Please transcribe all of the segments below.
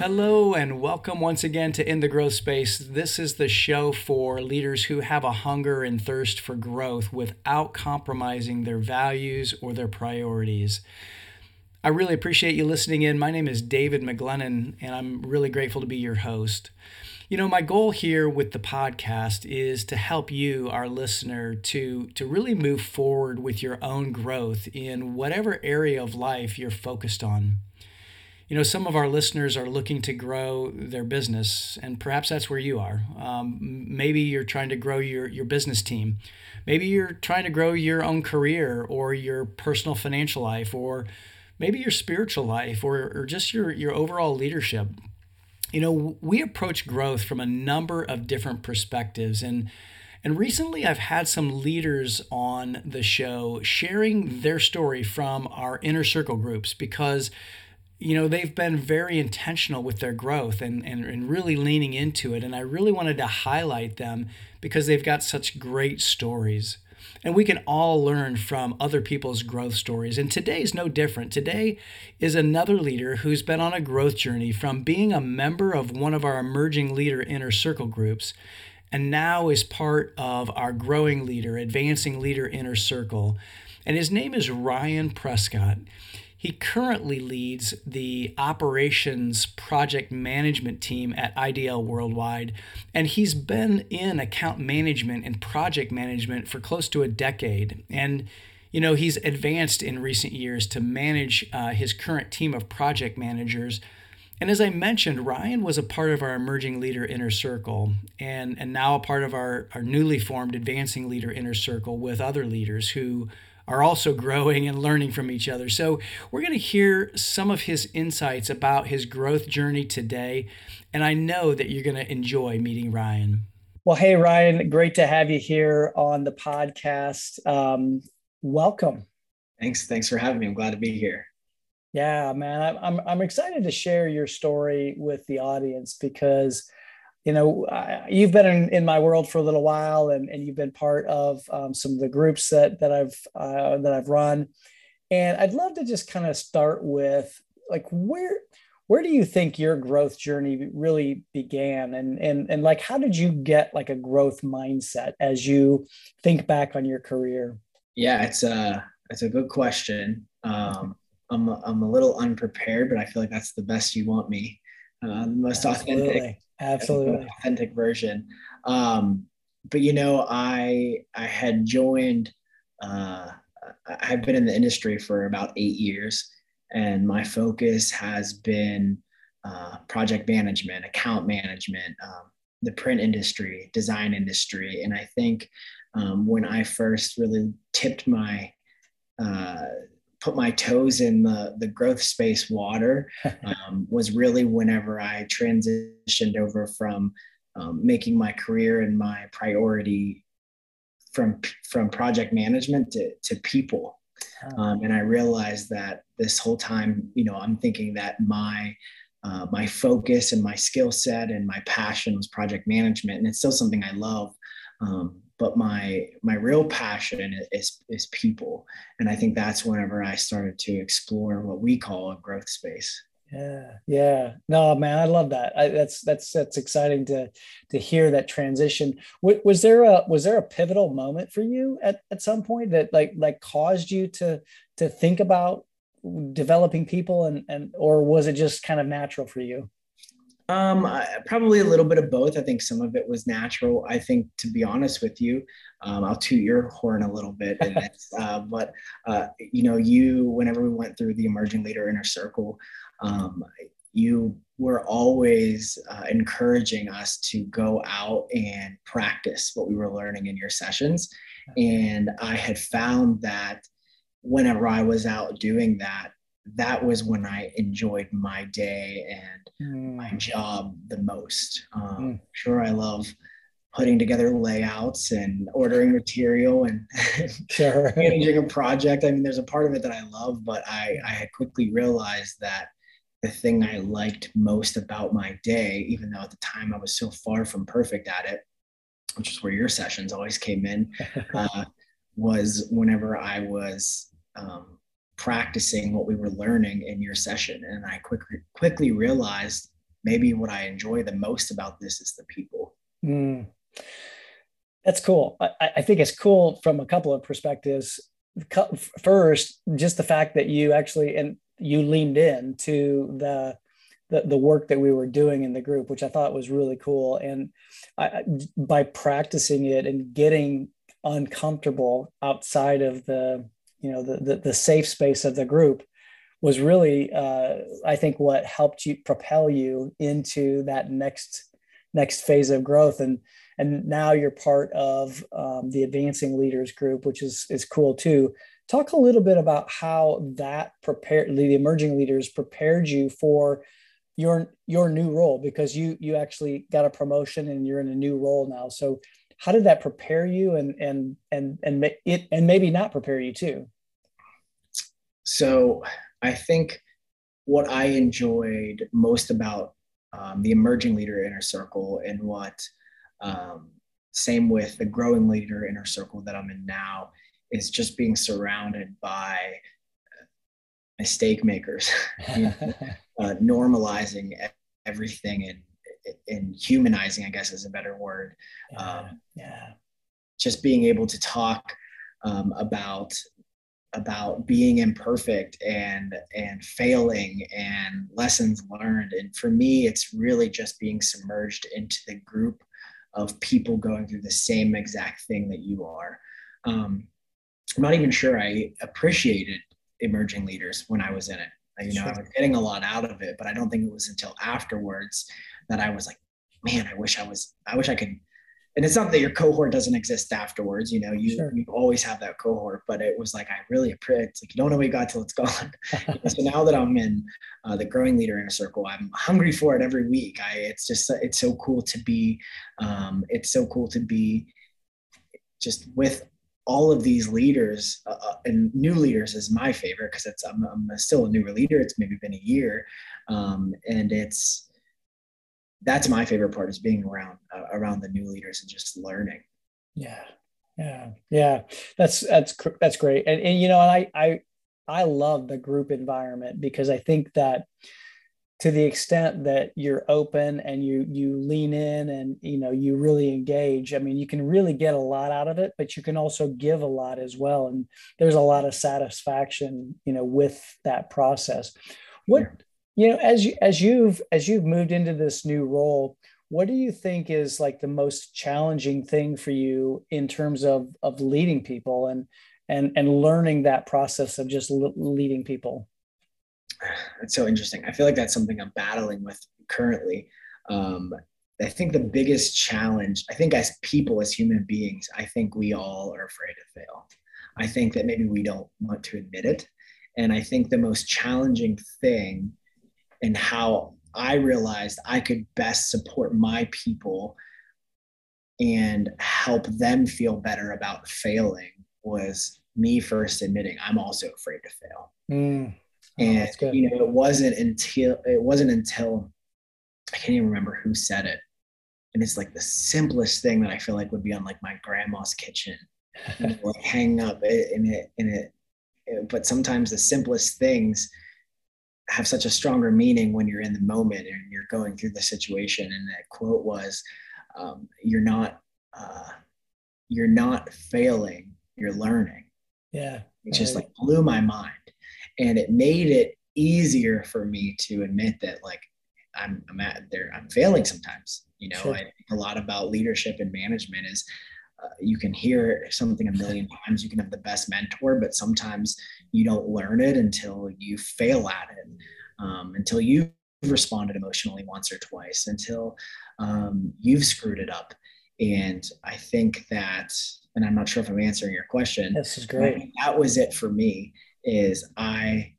Hello, and welcome once again to In the Growth Space. This is the show for leaders who have a hunger and thirst for growth without compromising their values or their priorities. I really appreciate you listening in. My name is David McGlennon, and I'm really grateful to be your host. You know, my goal here with the podcast is to help you, our listener, to, to really move forward with your own growth in whatever area of life you're focused on you know, some of our listeners are looking to grow their business, and perhaps that's where you are. Um, maybe you're trying to grow your, your business team. Maybe you're trying to grow your own career or your personal financial life, or maybe your spiritual life, or, or just your, your overall leadership. You know, we approach growth from a number of different perspectives, and and recently, I've had some leaders on the show sharing their story from our inner circle groups because you know they've been very intentional with their growth and, and, and really leaning into it. And i really wanted to highlight them because they've got such great stories. And we can all learn from other people's growth stories. And today is no different. Today is another leader who's been on a growth journey from being a member of one of our emerging leader inner circle groups and now is part of our growing leader advancing leader inner circle. And his name is ryan prescott he currently leads the operations project management team at IDL Worldwide, and he's been in account management and project management for close to a decade. And you know, he's advanced in recent years to manage uh, his current team of project managers. And as I mentioned, Ryan was a part of our emerging leader inner circle and, and now a part of our, our newly formed advancing leader inner circle with other leaders who are also growing and learning from each other. So, we're going to hear some of his insights about his growth journey today. And I know that you're going to enjoy meeting Ryan. Well, hey, Ryan, great to have you here on the podcast. Um, welcome. Thanks. Thanks for having me. I'm glad to be here. Yeah, man, I'm, I'm excited to share your story with the audience because you know, I, you've been in, in my world for a little while, and, and you've been part of um, some of the groups that that I've uh, that I've run, and I'd love to just kind of start with like where where do you think your growth journey really began, and and and like how did you get like a growth mindset as you think back on your career? Yeah, it's a it's a good question. Um, I'm a, I'm a little unprepared, but I feel like that's the best you want me, uh, the most Absolutely. authentic absolutely. authentic version. Um, but you know i i had joined uh, i've been in the industry for about eight years and my focus has been uh, project management account management um, the print industry design industry. And i think um, when i first really tipped my uh, put my toes in the, the growth space water um, was really whenever I transitioned over from um, making my career and my priority from from project management to, to people. Oh. Um, and I realized that this whole time, you know, I'm thinking that my uh, my focus and my skill set and my passion was project management, and it's still something I love. Um, but my my real passion is is people. And i think that's whenever i started to explore what we call a growth space. Yeah yeah. No man i love that. I, that's that's that's exciting to to hear that transition. W- was there a was there a pivotal moment for you at, at some point that like like caused you to to think about developing people and and or was it just kind of natural for you um, I, probably a little bit of both. I think some of it was natural. I think, to be honest with you, um, I'll toot your horn a little bit in this. uh, but uh, you know, you whenever we went through the emerging leader inner circle, um, you were always uh, encouraging us to go out and practice what we were learning in your sessions. And I had found that whenever I was out doing that, that was when I enjoyed my day and mm. my job the most. Um, mm. Sure, I love putting together layouts and ordering material and sure. managing a project. I mean, there's a part of it that I love, but I, I had quickly realized that the thing I liked most about my day, even though at the time I was so far from perfect at it, which is where your sessions always came in, uh, was whenever I was um, practicing what we were learning in your session and i quickly quickly realized maybe what I enjoy the most about this is the people. Mm. That's cool. I, I think it's cool from a couple of perspectives. First, just the fact that you actually and you leaned in to the the, the work that we were doing in the group, which I thought was really cool. And I, by practicing it and getting uncomfortable outside of the, you know, the, the, the safe space of the group was really, uh, I think, what helped you propel you into that next next phase of growth. And and now you're part of um, the advancing leaders group, which is is cool too. Talk a little bit about how that prepared the emerging leaders prepared you for your your new role because you you actually got a promotion and you're in a new role now so how did that prepare you and and and and it and maybe not prepare you too? So i think what i enjoyed most about um, the emerging leader inner circle and what um, same with the growing leader inner circle that i'm in now is just being surrounded by mistake makers you know, uh, normalizing everything and and humanizing, I guess is a better word. Yeah. Um, yeah. Just being able to talk um, about about being imperfect and and failing and lessons learned and for me it's really just being submerged into the group of people going through the same exact thing that you are um, i'm not even sure i appreciated emerging leaders when i was in it you know, sure. I was getting a lot out of it, but I don't think it was until afterwards that I was like, man, I wish I was, I wish I could. And it's not that your cohort doesn't exist afterwards, you know, you, sure. you always have that cohort, but it was like, I really appreciate it's like, you don't know what you got till it's gone. so now that I'm in uh, the growing leader inner circle, I'm hungry for it every week. I, it's just, it's so cool to be, um, it's so cool to be just with all of these leaders uh, uh, and new leaders is my favorite because it's I'm, I'm, still a newer leader. It's maybe been a year, um, and it's that's my favorite part is being around uh, around the new leaders and just learning. Yeah, yeah, yeah. That's that's that's great, and, and you know, and I I I love the group environment because I think that to the extent that you're open and you you lean in and you know you really engage i mean you can really get a lot out of it but you can also give a lot as well. And there's a lot of satisfaction you know with that process. What you know as you as you've as you've moved into this new role what do you think is like the most challenging thing for you in terms of of leading people and and and learning that process of just leading people it's so interesting. I feel like that's something I'm battling with currently. Um, I think the biggest challenge, I think as people, as human beings, I think we all are afraid to fail. I think that maybe we don't want to admit it. And I think the most challenging thing and how I realized I could best support my people and help them feel better about failing was me first admitting I'm also afraid to fail. Mm. Oh, and you know, it wasn't until it wasn't until I can't even remember who said it. And it's like the simplest thing that I feel like would be on like my grandma's kitchen, you know, like hang up in it, in it. But sometimes the simplest things have such a stronger meaning when you're in the moment and you're going through the situation. And that quote was, um, "You're not, uh, you're not failing. You're learning." Yeah, it just like blew my mind and it made it easier for me to admit that like I'm, I'm at there I'm failing sometimes you know sure. I think a lot about leadership and management is uh, you can hear something a million times you can have the best mentor but sometimes you don't learn it until you fail at it um, until you've responded emotionally once or twice until um, you've screwed it up and i think that and i'm not sure if i'm answering your question this is great that was it for me is I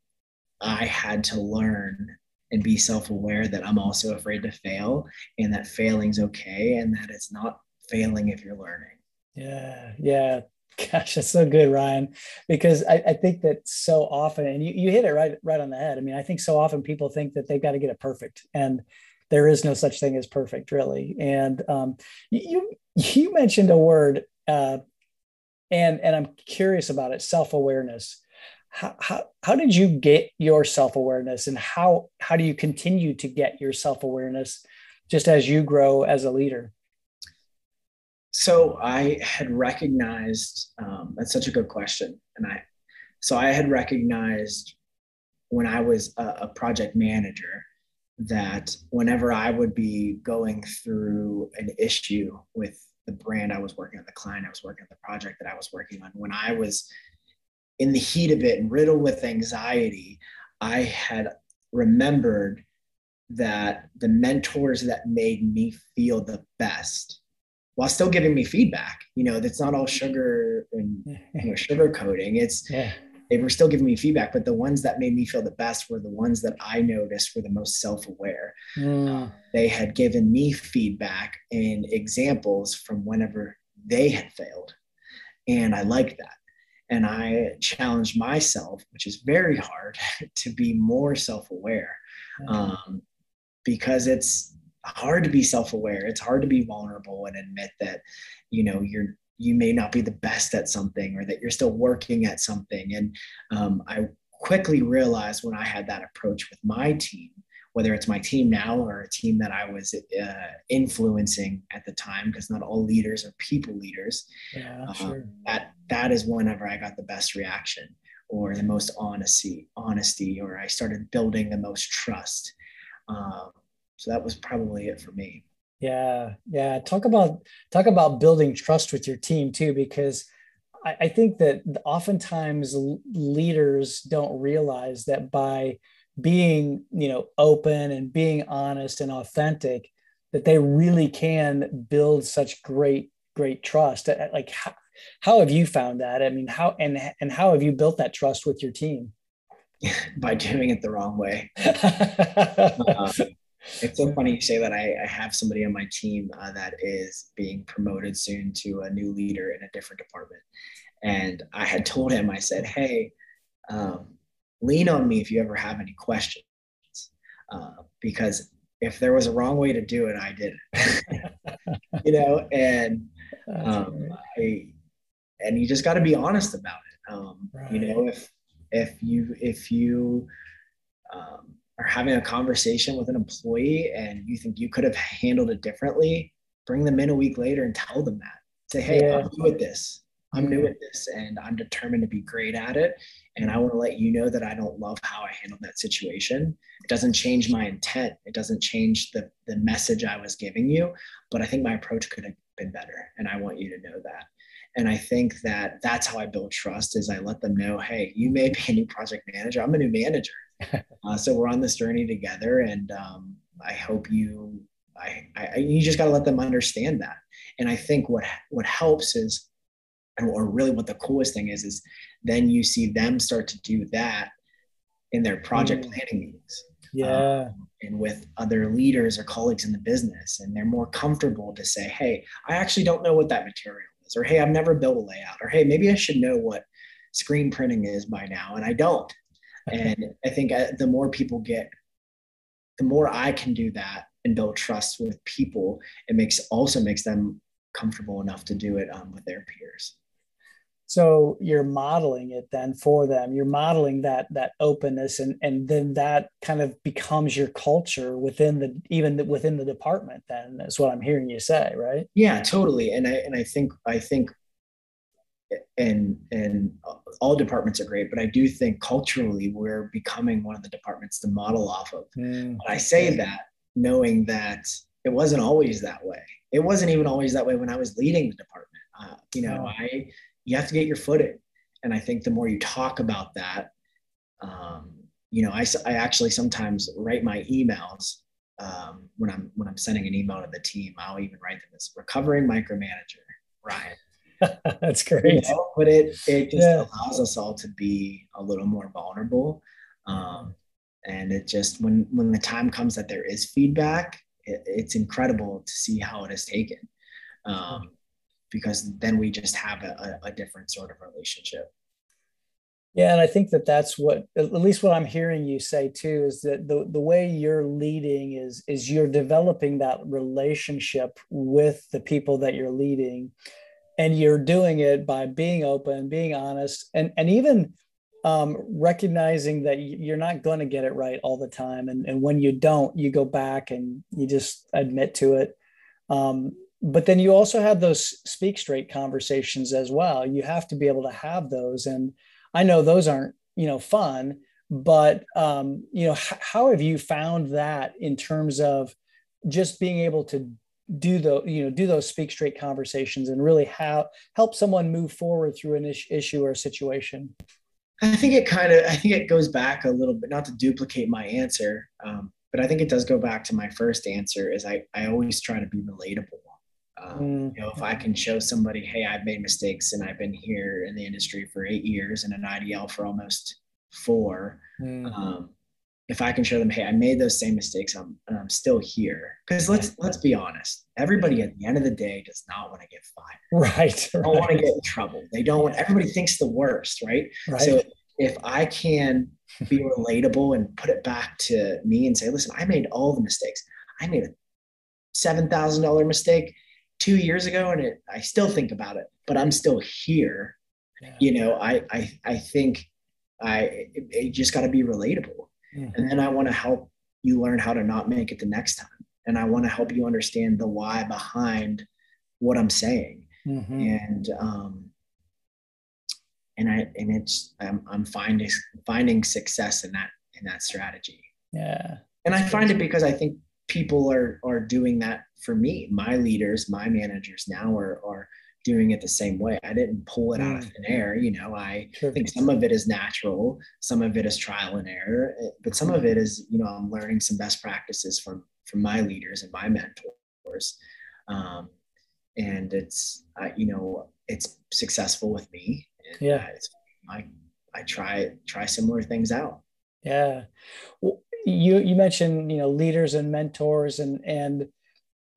I had to learn and be self-aware that I'm also afraid to fail and that failing's okay and that it's not failing if you're learning. Yeah, yeah. Gosh, that's so good, Ryan. Because I, I think that so often, and you, you hit it right right on the head. I mean, I think so often people think that they've got to get it perfect. And there is no such thing as perfect, really. And um, you you mentioned a word, uh, and and I'm curious about it: self awareness how, how, how did you get your self-awareness and how how do you continue to get your self-awareness just as you grow as a leader so i had recognized um, that's such a good question. And i so i had recognized when i was a, a project manager that whenever i would be going through an issue with the brand i was working on the client i was working on the project that i was working on when i was in the heat of it and riddled with anxiety, I had remembered that the mentors that made me feel the best while still giving me feedback, you know, that's not all sugar and you know, sugar coating. It's yeah. they were still giving me feedback, but the ones that made me feel the best were the ones that I noticed were the most self-aware. Mm. Uh, they had given me feedback and examples from whenever they had failed. And I liked that and I challenged myself, which is very hard, to be more self-aware, um, because it's hard to be self-aware. It's hard to be vulnerable and admit that, you know, you're you may not be the best at something or that you're still working at something. And um, I quickly realized when I had that approach with my team whether it's my team now or a team that I was uh, influencing at the time, because not all leaders are people leaders. Yeah, sure. That that is whenever I got the best reaction or the most honesty, honesty, or I started building the most trust. Um, so that was probably it for me. Yeah, yeah. Talk about talk about building trust with your team too, because I, I think that oftentimes leaders don't realize that by being you know open and being honest and authentic that they really can build such great great trust like how, how have you found that i mean how and and how have you built that trust with your team by doing it the wrong way uh, it's so funny you say that I, I have somebody on my team uh, that is being promoted soon to a new leader in a different department and i had told him i said hey um, lean on me if you ever have any questions. Uh, because if there was a wrong way to do it, I did it. you know, and um, I, and you just got to be honest about it. Um, right. You know, if if you if you um, are having a conversation with an employee and you think you could have handled it differently, bring them in a week later and tell them that. Say, hey, yeah. I'm new at this. I'm new mm-hmm. at this, and I'm determined to be great at it. And I want to let you know that I don't love how I handled that situation. It doesn't change my intent. It doesn't change the, the message I was giving you, but I think my approach could have been better. And I want you to know that. And I think that that's how I build trust is I let them know, hey, you may be a new project manager. I'm a new manager. uh, so we're on this journey together. And um, I hope you, I, I you just got to let them understand that. And I think what, what helps is, or really what the coolest thing is, is then you see them start to do that in their project mm. planning meetings. Yeah. Um, and with other leaders or colleagues in the business. And they're more comfortable to say, hey, I actually don't know what that material is. Or hey, I've never built a layout. Or hey, maybe I should know what screen printing is by now. And I don't. And I think uh, the more people get, the more I can do that and build trust with people, it makes also makes them comfortable enough to do it um, with their peers. So you're modeling it then for them. You're modeling that that openness and and then that kind of becomes your culture within the even the, within the department then is what i'm hearing you say right? Yeah totally. And i and i think i think and and all departments are great but i do think culturally we're becoming one of the departments to model off of mm, but i say that knowing that it wasn't always that way it wasn't even always that way when i was leading the department uh, you know i you have to get your foot in. And I think the more you talk about that, um, you know, I, I actually sometimes write my emails um, when I'm when I'm sending an email to the team. I'll even write them as recovering micromanager, Ryan. That's great. You know, but it it just yeah. allows us all to be a little more vulnerable. Um, and it just when when the time comes that there is feedback, it, it's incredible to see how it is taken. Um, because then we just have a, a, different sort of relationship. Yeah, and I think that that's what at least what I'm hearing you say too is that the the way you're leading is is you're developing that relationship with the people that you're leading and you're doing it by being open, being honest and and even um, recognizing that you're not going to get it right all the time. And, and when you don't, you go back and you just admit to it. Um, but then you also have those speak straight conversations as well. You have to be able to have those. And I know those aren't, you know, fun, but, um, you know, h- how have you found that in terms of just being able to do the you know do those speak straight conversations and really have help someone move forward through an is- issue or situation I think it kind of, I think it goes back a little bit, not to duplicate my answer, um, but I think it does go back to my first answer is I, I always try to be relatable. Um, mm. You know, if I can show somebody, hey, I've made mistakes and I've been here in the industry for eight years and an IDL for almost four, mm. um, if I can show them, hey, I made those same mistakes, I'm, and I'm still here. Because let's let's be honest, everybody at the end of the day does not want to get fired. Right. They don't want to get in trouble. They don't want. Everybody thinks the worst, right? right? So if I can be relatable and put it back to me and say, listen, I made all the mistakes. I made a seven thousand dollar mistake two years ago, and it, I still think about it, but I'm still here. Yeah. You know, I I I think I it, just got to be relatable Mm-hmm. And then I want to help you learn how to not make it the next time. And I want to help you understand the why behind what I'm saying. Mm-hmm. And um, and I and it's I'm, I'm finding finding success in that in that strategy. Yeah. And I find it because I think people are are doing that for me. My leaders, my managers now are are doing it the same way. I didn't pull it out of mm. thin air. You know, I sure. think some of it is natural, some of it is trial and error, eh, but some of it is, you know, I'm learning some best practices from from my leaders and my mentors. Um, and it's, uh, you know, it's successful with me. yeah. Uh, I, I try, try similar things out. Yeah. Well, you, you mentioned, you know, leaders and mentors and, and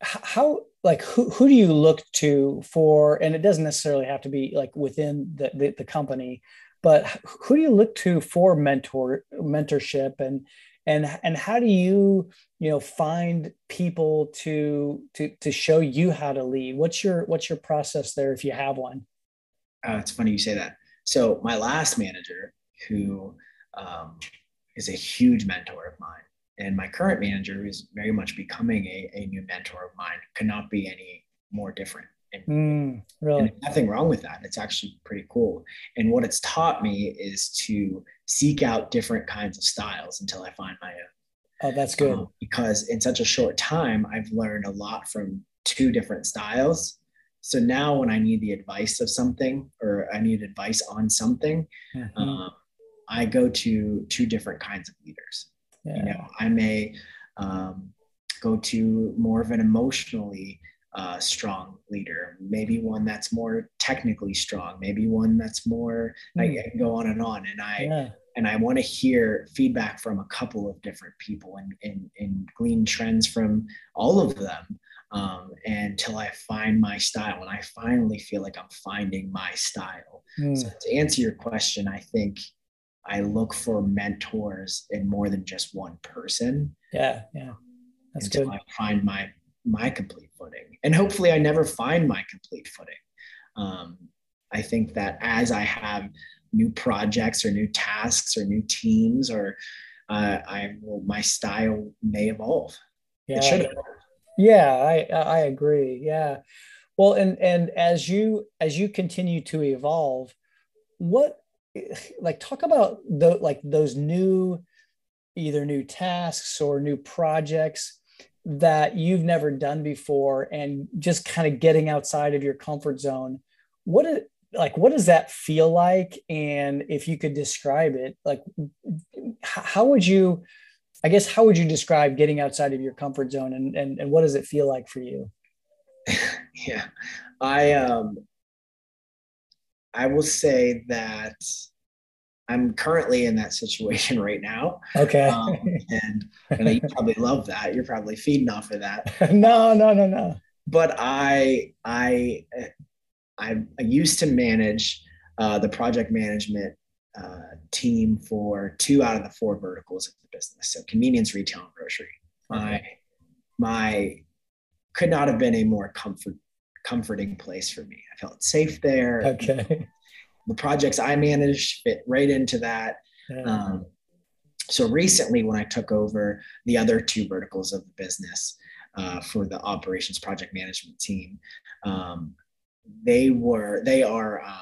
how, like who, who do you look to for? And it doesn't necessarily have to be like within the, the, the, company but who do you look to for mentor mentorship? And and and how do you you know find people to to to show you how to lead? What's your what's your process there if you have one? Uh, it's funny you say that. So my last manager who um, is a huge mentor of mine and my current manager, who is very much becoming a, a new mentor of mine, could not be any more different. And, mm, really? And nothing wrong with that. It's actually pretty cool. And what it's taught me is to seek out different kinds of styles until I find my own. Oh, that's good. Um, because in such a short time, I've learned a lot from two different styles. So now, when I need the advice of something or I need advice on something, mm-hmm. um, I go to two different kinds of leaders. Yeah. You know, I may um, go to more of an emotionally uh, strong leader, maybe one that's more technically strong, maybe one that's more. Mm. I, I, can go on and on, and I yeah. and I want to hear feedback from a couple of different people and and, and glean trends from all of them. Um, until I find my style, and I finally feel like I'm finding my style. Mm. So to answer your question, I think I look for mentors in more than just one person. Yeah, yeah, that's good. I find my my complete footing, and hopefully, I never find my complete footing. Um, I think that as I have new projects or new tasks or new teams, or uh, I will, my style may evolve. Yeah, it should Yeah, I I agree. Yeah, well, and and as you as you continue to evolve, what like talk about the like those new either new tasks or new projects that you've never done before and just kind of getting outside of your comfort zone. What it like what does that feel like? And if you could describe it like how would you i guess how would you describe getting outside of your comfort zone and and, and what does it feel like for you? Yeah. I um I will say that I'm currently in that situation right now. Okay. Um, and, and you probably love that. You're probably feeding off of that. no, no, no, no. But I, I, I, I used to manage uh, the project management uh, team for two out of the four verticals of the business. So convenience, retail, and grocery. My, my could not have been a more comfort comforting place for me. I felt safe there. Okay. the projects I manage fit right into that. Yeah. Um, so recently, when I took over the other two verticals of the business uh, for the operations project management team, um, they were they are um,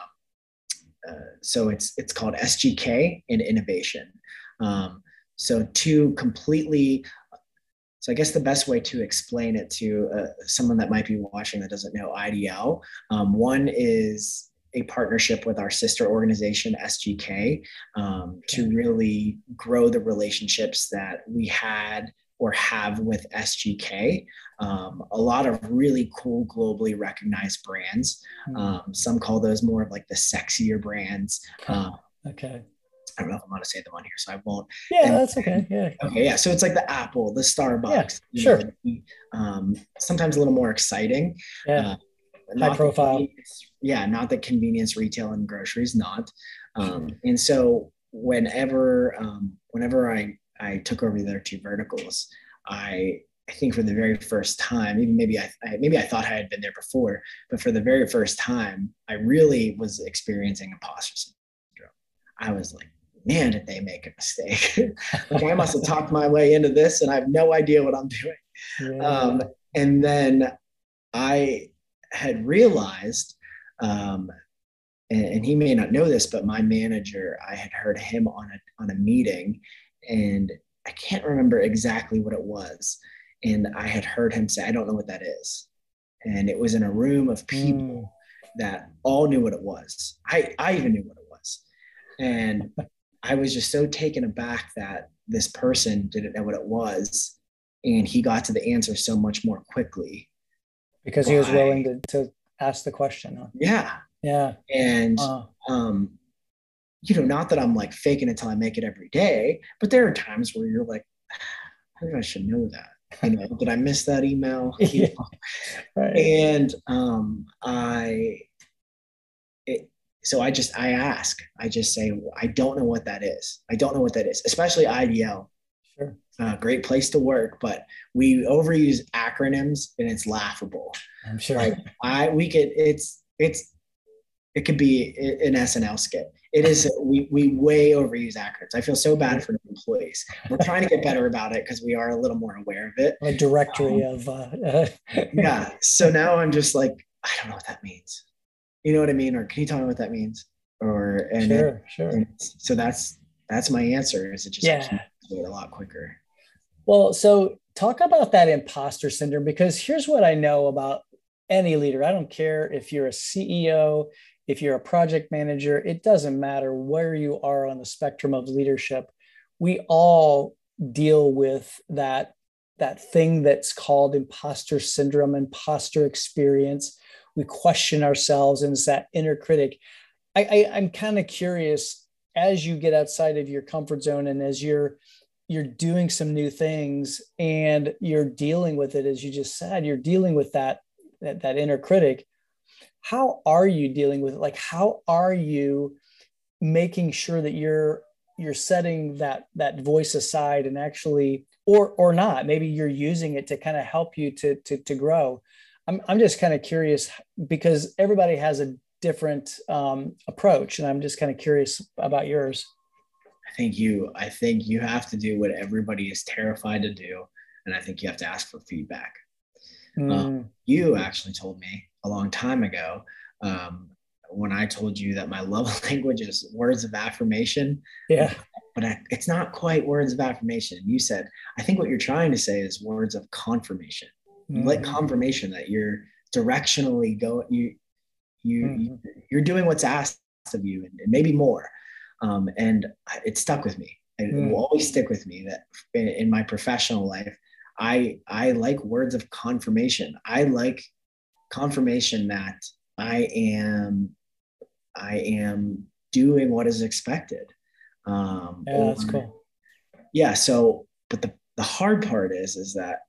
uh, so it's it's called SGK in innovation. Um, so two completely. So I guess the best way to explain it to uh, someone that might be watching that doesn't know IDL, um, one is a partnership with our sister organization SGK um, to really grow the relationships that we had or have with SGK. Um, a lot of really cool, globally recognized brands. Hmm. Um, some call those more of like the sexier brands. Um, okay. I don't know if I'm going to say them on here, so I won't. Yeah, and, that's okay. Yeah. Okay. Yeah. So it's like the Apple, the Starbucks. Yeah, sure. Know, um, sometimes a little more exciting. Yeah. Uh, High profile. Yeah. Not the convenience retail and groceries, not. Um, and so whenever, um, whenever I I took over the other two verticals, I I think for the very first time, even maybe I, I, maybe I thought I had been there before, but for the very first time, I really was experiencing imposter syndrome. I was like, man, did they make a mistake? like I must have talked my way into this, and I have no idea what I'm doing. Yeah. Um, and then I had realized, um, and, and, he may not know this, but my manager, I had heard him on a on a meeting, and I can't remember exactly what it was. And I had heard him say, I don't know what that is. And it was in a room of people mm. that all knew what it was. I, I even knew what it was. And I was just so taken aback that this person didn't know what it was. And he got to the answer so much more quickly. Because he was willing to, to ask the question. Huh? Yeah. Yeah. And uh. um, you know, not that I'm like faking until I make it every day, but there are times where you're like, I think I should know that. You know, did I miss that email? yeah. right. And um, I, it, so I just I ask, I just say, I don't know what that is. I don't know what that is, especially IDL. Sure. Uh, great place to work, but we overuse acronyms and it's laughable. I'm sure. Like I, we could, it's, it's, it could be an SNL skit it is we we way overuse acronyms. I feel so bad for employees. We're trying to get better about it because we are a little more aware of it. A directory um, of uh, yeah. So now I'm just like, I don't know what that means. You know what I mean? Or can you tell me what that means? Or and sure, it, sure. And so that's that's my answer. Is it just yeah. a lot quicker? Well, so talk about that imposter syndrome because here's what I know about any leader. I don't care if you're a CEO, if you're a project manager, it doesn't matter where you are on the spectrum of leadership. We all deal with that that thing that's called imposter syndrome, imposter experience. We question ourselves, and it's that inner critic. I, I I'm kind of curious as you get outside of your comfort zone and as you're you're doing some new things and you're dealing with it as you just said you're dealing with that that, that inner critic how are you dealing with it like how are you making sure that you're you're setting that that voice aside and actually or or not maybe you're using it to kind of help you to to, to grow i'm, I'm just kind of curious because everybody has a different um, approach and i'm just kind of curious about yours i think you i think you have to do what everybody is terrified to do and i think you have to ask for feedback mm. um, you actually told me a long time ago um, when I told you that my love language is words of affirmation. Yeah. But I, it's not quite words of affirmation. You said, I think what you're trying to say is words of confirmation. Mm-hmm. like confirmation that you're directionally going, you, you, mm-hmm. you, are doing what's asked of you and, and maybe more. Um, and it stuck with me. It, mm. will always stick with me that in, in my professional life, I, I like words of confirmation. I like confirmation that I am I am doing what is expected. Um, yeah, that's cool. Yeah. So, but the the hard part is is that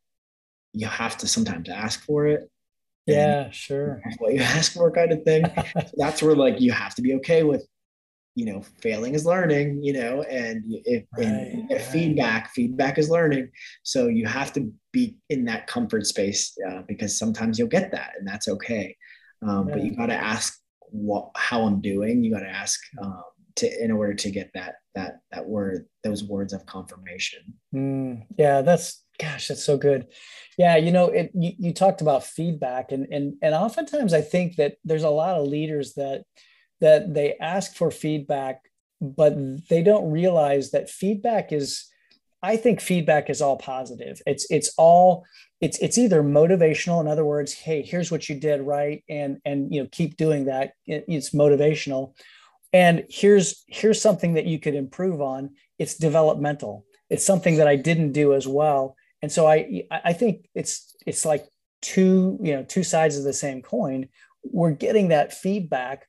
you have to sometimes ask for it. Yeah, sure. What you ask for, kind of thing. so that's where like you have to be okay with you know failing is learning you know and if, right, and right. feedback feedback is learning so you have to be in that comfort space uh, because sometimes you'll get that and that's okay um, yeah. but you got to ask what how I'm doing. You got to ask um, to in order to get that that that word those words of confirmation. Mm, yeah, that's gosh, that's so good. Yeah, you know, it you, you talked about feedback, and and and oftentimes I think that there's a lot of leaders that that they ask for feedback, but they don't realize that feedback is. I think feedback is all positive. It's it's all it's it's either motivational in other words hey here's what you did right and and you know keep doing that it's motivational and here's here's something that you could improve on it's developmental it's something that i didn't do as well and so i i think it's it's like two you know two sides of the same coin we're getting that feedback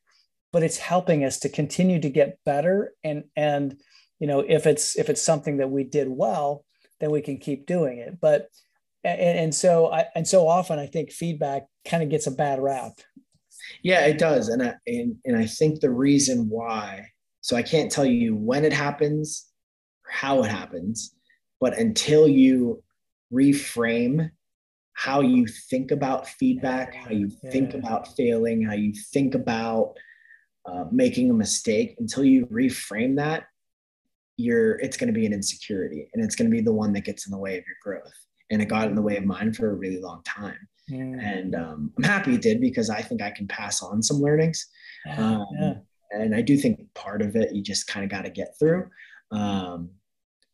but it's helping us to continue to get better and and you know if it's if it's something that we did well then we can keep doing it but and, and so I, and so often I think feedback kind of gets a bad rap. Yeah, it does, and I and, and I think the reason why. So I can't tell you when it happens, or how it happens, but until you reframe how you think about feedback, how you yeah. think about failing, how you think about uh, making a mistake, until you reframe that, you're it's going to be an insecurity, and it's going to be the one that gets in the way of your growth and it got in the way of mine for a really long time. Mm. And um, I'm happy it did because I think I can pass on some learnings. Um, yeah. And I do think part of it you just kind of got to get through. Um,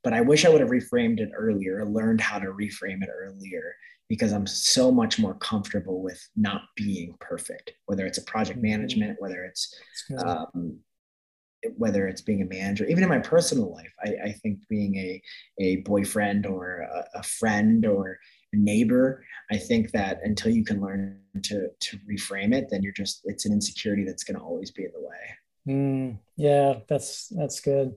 but I wish I would have reframed it earlier, learned how to reframe it earlier because I'm so much more comfortable with not being perfect, whether it's a project mm-hmm. management, whether it's um, whether it's being a manager, even in my personal life, I, I think being a, a boyfriend or a, a, friend or a neighbor, I think that until you can learn to, to reframe it, then you're just, it's an insecurity that's going to always be in the way. Mm, yeah, that's, that's good.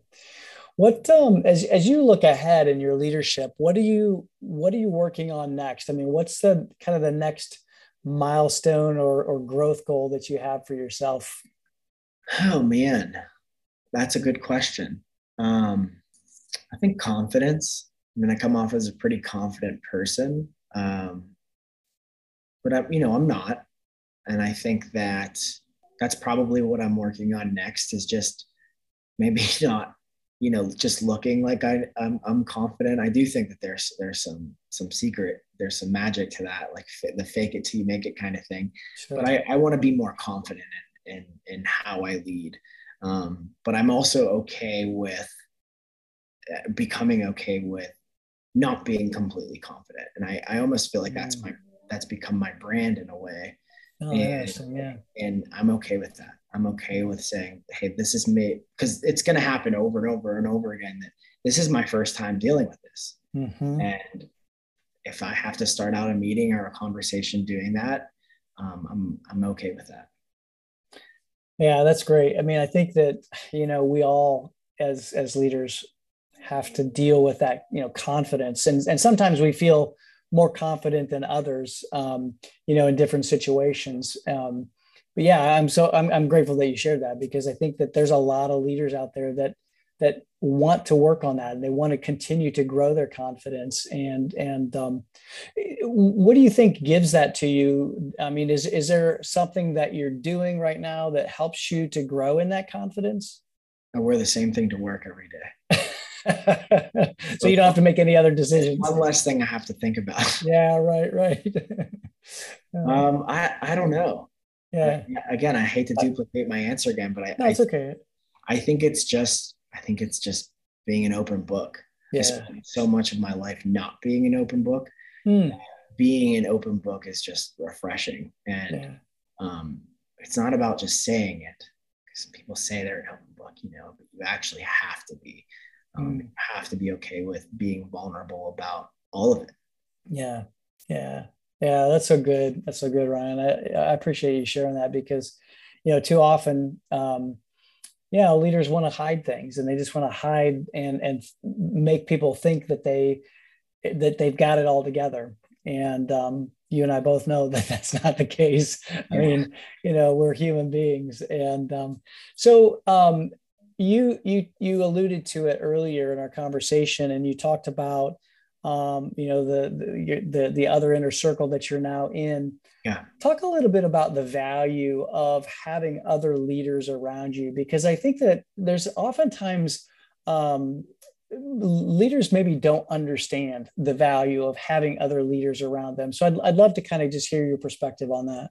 What, um, as, as you look ahead in your leadership, what are you, what are you working on next? I mean, what's the kind of the next milestone or, or growth goal that you have for yourself? Oh man, that's a good question. Um, I think confidence. I mean, I come off as a pretty confident person, um, but I, you know, I'm not, and I think that that's probably what I'm working on next. Is just maybe not, you know, just looking like I, I'm, I'm confident. I do think that there's there's some some secret, there's some magic to that, like the fake it till you make it kind of thing. Sure. But I, I want to be more confident in, in in how I lead. Um, but I'm also okay with uh, becoming okay with not being completely confident. And I, I almost feel like that's my, that's become my brand in a way. Oh, and, yeah. and I'm okay with that. I'm okay with saying, Hey, this is me. Cause it's going to happen over and over and over again that this is my first time dealing with this. Mm-hmm. And if I have to start out a meeting or a conversation doing that, um, I'm, I'm okay with that. Yeah, that's great. I mean, I think that you know we all as as leaders have to deal with that you know confidence, and and sometimes we feel more confident than others, um, you know, in different situations. Um, but yeah, I'm so I'm I'm grateful that you shared that because I think that there's a lot of leaders out there that that want to work on that. And they want to continue to grow their confidence and and um, what do you think gives that to you? I mean is is there something that you're doing right now that helps you to grow in that confidence? I wear the same thing to work every day. So you don't have to make any other decisions. One less thing i have to think about. Yeah right right. Um i i don't know yeah I, again i hate to duplicate my answer again but i no, it's I, okay i think it's just I think it's just being an open book. Yeah. so much of my life not being an open book. Mm. Being an open book is just refreshing. And yeah. um, it's not about just saying it because people say they're an open book, you know, but you actually have to be. Um, mm. Have to be okay with being vulnerable about all of it. Yeah. Yeah. Yeah. That's so good. That's so good, Ryan. I, I appreciate you sharing that because, you know, too often, um, yeah leaders want to hide things and they just want to hide and and make people think that they that they've got it all together and um, you and i both know that that's not the case i mean you know we're human beings and um, so um, you you you alluded to it earlier in our conversation and you talked about um, you know the, the the the other inner circle that you're now in. Yeah. Talk a little bit about the value of having other leaders around you because i think that there's oftentimes um, leaders maybe don't understand the value of having other leaders around them. So i'd, I'd love to kind of just hear your perspective on that.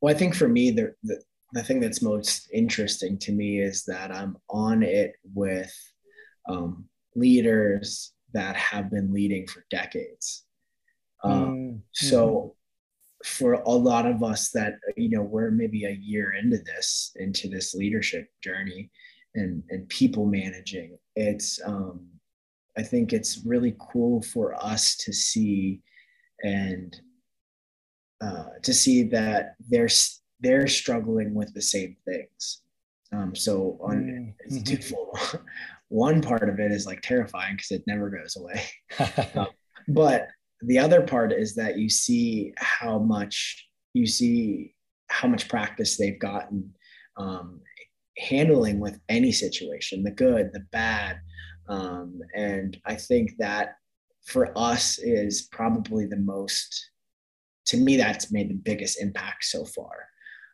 Well i think for me the, the the thing that's most interesting to me is that i'm on it with um, leaders that have been leading for decades. Um, mm-hmm. So, for a lot of us that you know we're maybe a year into this into this leadership journey and and people managing, it's um, I think it's really cool for us to see and uh, to see that they're they're struggling with the same things. Um, so on mm-hmm. it's twofold. one part of it is like terrifying because it never goes away. um, but the other part is that you see how much you see how much practice they've gotten um, handling with any situation, the good, the bad. Um, and I think that for us is probably the most, to me, that's made the biggest impact so far.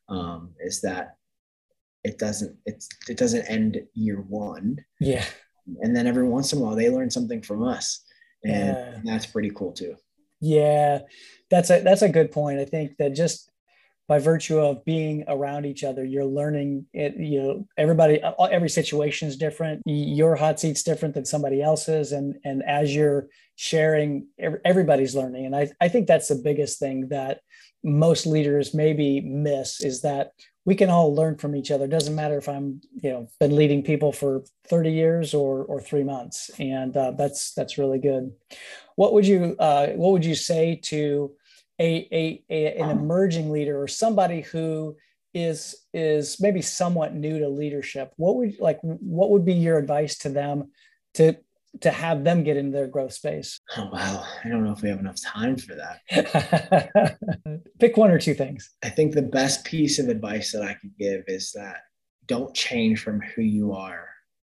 Um, is that it doesn't it's it doesn't end year one. Yeah. And then every once in a while they learn something from us. And, yeah. that's pretty cool too. Yeah. That's a that's a good point. I think that just by virtue of being around each other you're learning it you know everybody every situation is different. Your hot seat's different than somebody else's. And and as you're sharing everybody's learning. And i, I think that's the biggest thing that most leaders maybe miss is that we can all learn from each other. It doesn't matter if I'm, you know, been leading people for 30 years or or three months, and uh, that's that's really good. What would you uh, what would you say to a, a, a an emerging leader or somebody who is is maybe somewhat new to leadership? What would like what would be your advice to them to to have them get into their growth space? Oh, wow. I don't know if we have enough time for that. Pick one or two things. I think the best piece of advice that I could give is that don't change from who you are.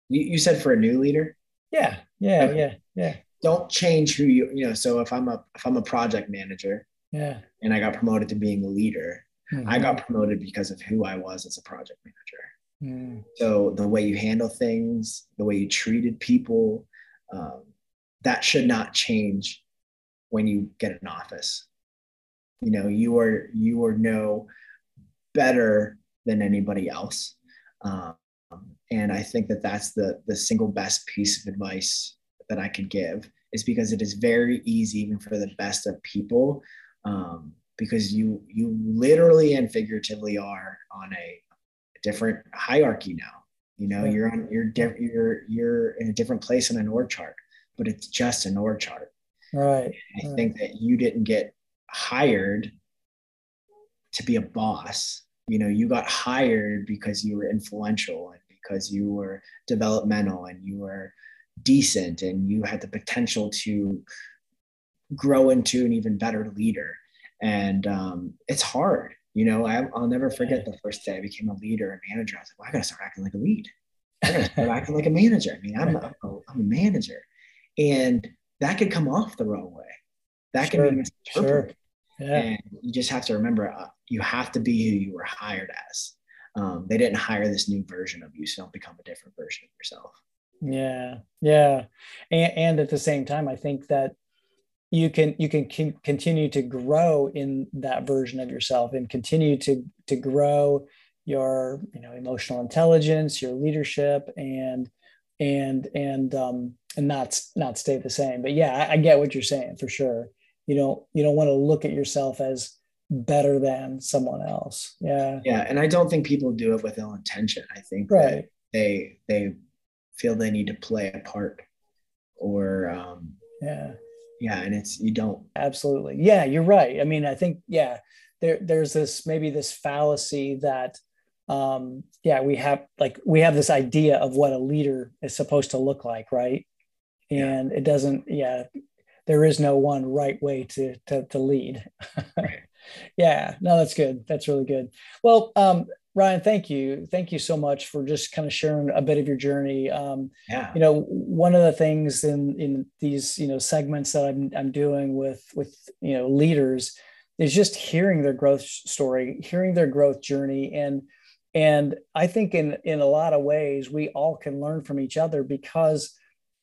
You, you said for a new leader? Yeah. Yeah. Okay. Yeah. Yeah. Don't change who you, you know, so if I'm a, if I'm a project manager yeah, and I got promoted to being a leader, mm-hmm. I got promoted because of who I was as a project manager. Mm. So the way you handle things, the way you treated people, um, that should not change when you get an office. You know you are you are no better than anybody else. Um, and i think that that's the the single best piece of advice that i could give is because it is very easy even for the best of people um, because you you literally and figuratively are on a different hierarchy now you know, you're on you're you're you're in a different place on an org chart, but it's just an org chart. Right. I right. think that you didn't get hired to be a boss. You know, you got hired because you were influential and because you were developmental and you were decent and you had the potential to grow into an even better leader. And um, it's hard you know, I, will never forget the first day I became a leader and manager. I was like, well, I got to start acting like a lead. I got to start acting like a manager. I mean, I'm a, I'm a manager. And that could come off the wrong way. That sure, can be misinterpreted. Sure. Yeah. And you just have to remember uh, you have to be who you were hired as. Um, they didn't hire this new version of you, so don't become a different version of yourself. Yeah, yeah, and, and at the same time, I think that you can you can continue to grow in that version of yourself and continue to to grow your you know emotional intelligence your leadership and and and um and not not stay the same. But yeah I, I get what you're saying for sure. You don't you don't want to look at yourself as better than someone else. Yeah. Yeah and i don't think people do it with ill intention. I think right. they they feel they need to play a part or um yeah yeah and it's you don't absolutely. Yeah you're right. I mean i think yeah there there's this maybe this fallacy that um yeah we have like we have this idea of what a leader is supposed to look like right? And yeah. it doesn't yeah there is no one right way to to, to lead. Right. yeah no that's good. That's really good. Well um Ryan, thank you. Thank you so much for just kind of sharing a bit of your journey. Um, yeah. You know, one of the things in in these you know segments that I'm I'm doing with with you know leaders is just hearing their growth story, hearing their growth journey, and and I think in in a lot of ways we all can learn from each other because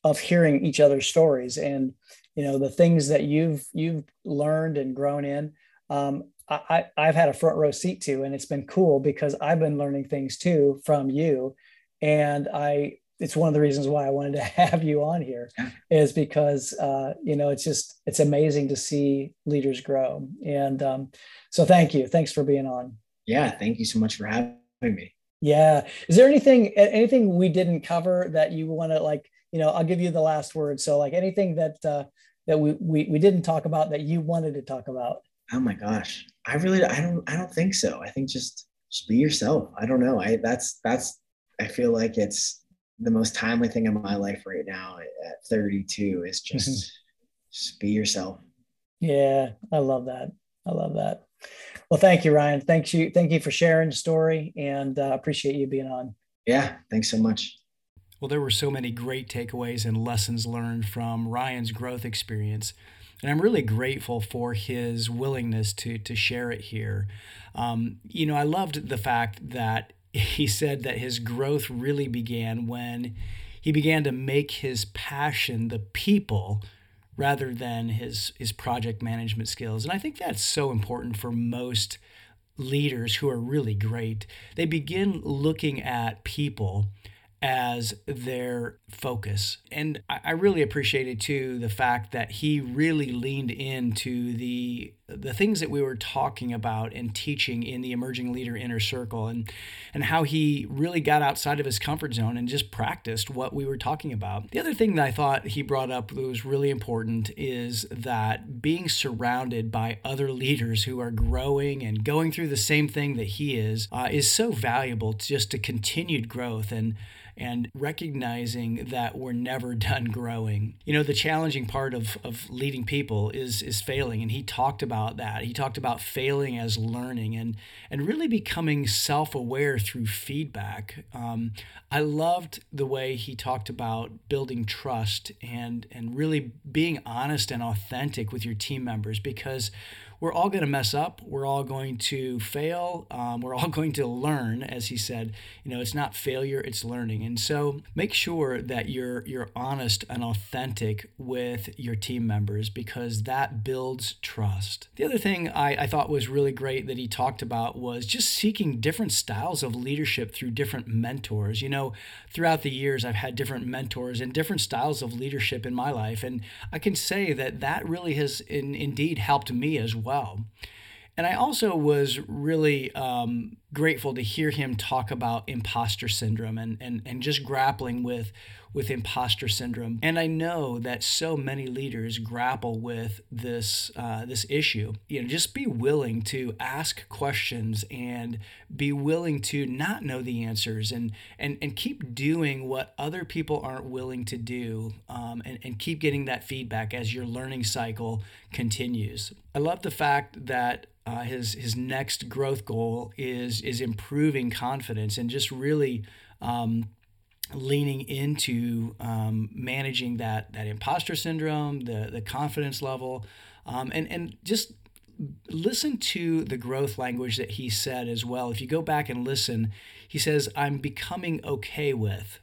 of hearing each other's stories and you know the things that you've you've learned and grown in. Um, I, I've had a front row seat to, and it's been cool because I've been learning things too from you. And I, it's one of the reasons why I wanted to have you on here is because, uh, you know, it's just, it's amazing to see leaders grow. And um, so thank you. Thanks for being on. Yeah. Thank you so much for having me. Yeah. Is there anything, anything we didn't cover that you want to like, you know, I'll give you the last word. So like anything that, uh, that we, we, we didn't talk about that you wanted to talk about? Oh my gosh. I really I don't I don't think so. I think just just be yourself. I don't know. I that's that's I feel like it's the most timely thing in my life right now at 32 is just mm-hmm. just be yourself. Yeah, I love that. I love that. Well, thank you, Ryan. Thank you. Thank you for sharing the story and uh, appreciate you being on. Yeah, thanks so much. Well, there were so many great takeaways and lessons learned from Ryan's growth experience. And I'm really grateful for his willingness to, to share it here. Um, you know, I loved the fact that he said that his growth really began when he began to make his passion the people rather than his, his project management skills. And I think that's so important for most leaders who are really great. They begin looking at people as their focus. And I really appreciated too the fact that he really leaned into the the things that we were talking about and teaching in the emerging leader inner circle and and how he really got outside of his comfort zone and just practiced what we were talking about. The other thing that I thought he brought up that was really important is that being surrounded by other leaders who are growing and going through the same thing that he is uh, is so valuable to just to continued growth and and recognizing that we're never done growing. You know, the challenging part of, of leading people is is failing. And he talked about that. He talked about failing as learning and and really becoming self-aware through feedback. Um, I loved the way he talked about building trust and and really being honest and authentic with your team members because we're all going to mess up. We're all going to fail. Um, we're all going to learn, as he said. You know, it's not failure; it's learning. And so, make sure that you're you're honest and authentic with your team members because that builds trust. The other thing I, I thought was really great that he talked about was just seeking different styles of leadership through different mentors. You know, throughout the years, I've had different mentors and different styles of leadership in my life, and I can say that that really has in, indeed helped me as well well. And I also was really um, grateful to hear him talk about imposter syndrome and, and, and just grappling with, with imposter syndrome. And I know that so many leaders grapple with this, uh, this issue. You know, just be willing to ask questions and be willing to not know the answers and, and, and keep doing what other people aren't willing to do um, and, and keep getting that feedback as your learning cycle continues. I love the fact that uh, his his next growth goal is is improving confidence and just really um, leaning into um, managing that that imposter syndrome, the the confidence level, um, and and just listen to the growth language that he said as well. If you go back and listen, he says, "I'm becoming okay with."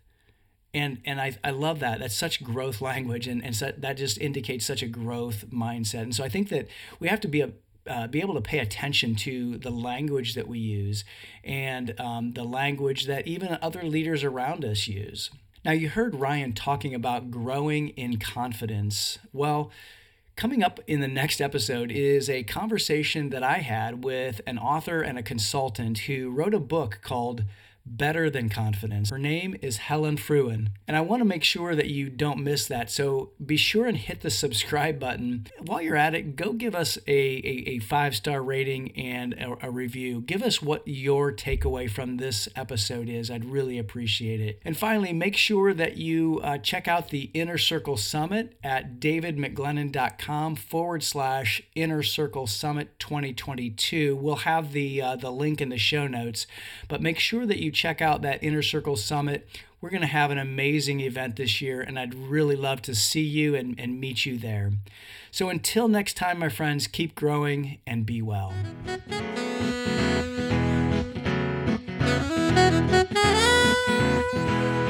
and and I, I love that that's such growth language and, and so that just indicates such a growth mindset and so i think that we have to be a, uh, be able to pay attention to the language that we use and um, the language that even other leaders around us use. Now, you heard Ryan talking about growing in confidence. Well, coming up in the next episode is a conversation that I had with an author and a consultant who wrote a book called better than confidence. Her name is Helen Frewin, and I want to make sure that you don't miss that. So be sure and hit the subscribe button. While you're at it, go give us a, a, a five star rating and a, a review. Give us what your takeaway from this episode is. I'd really appreciate it. And finally, make sure that you uh, check out the Inner Circle Summit at davidmcglennon.com forward slash Inner Circle Summit 2022. We'll have the uh, the link in the show notes, but make sure that you check out that Inner Circle Summit. We're going to have an amazing event this year, and I'd really love to see you and, and meet you there. So until next time, my friends, keep growing and be well. Thank you.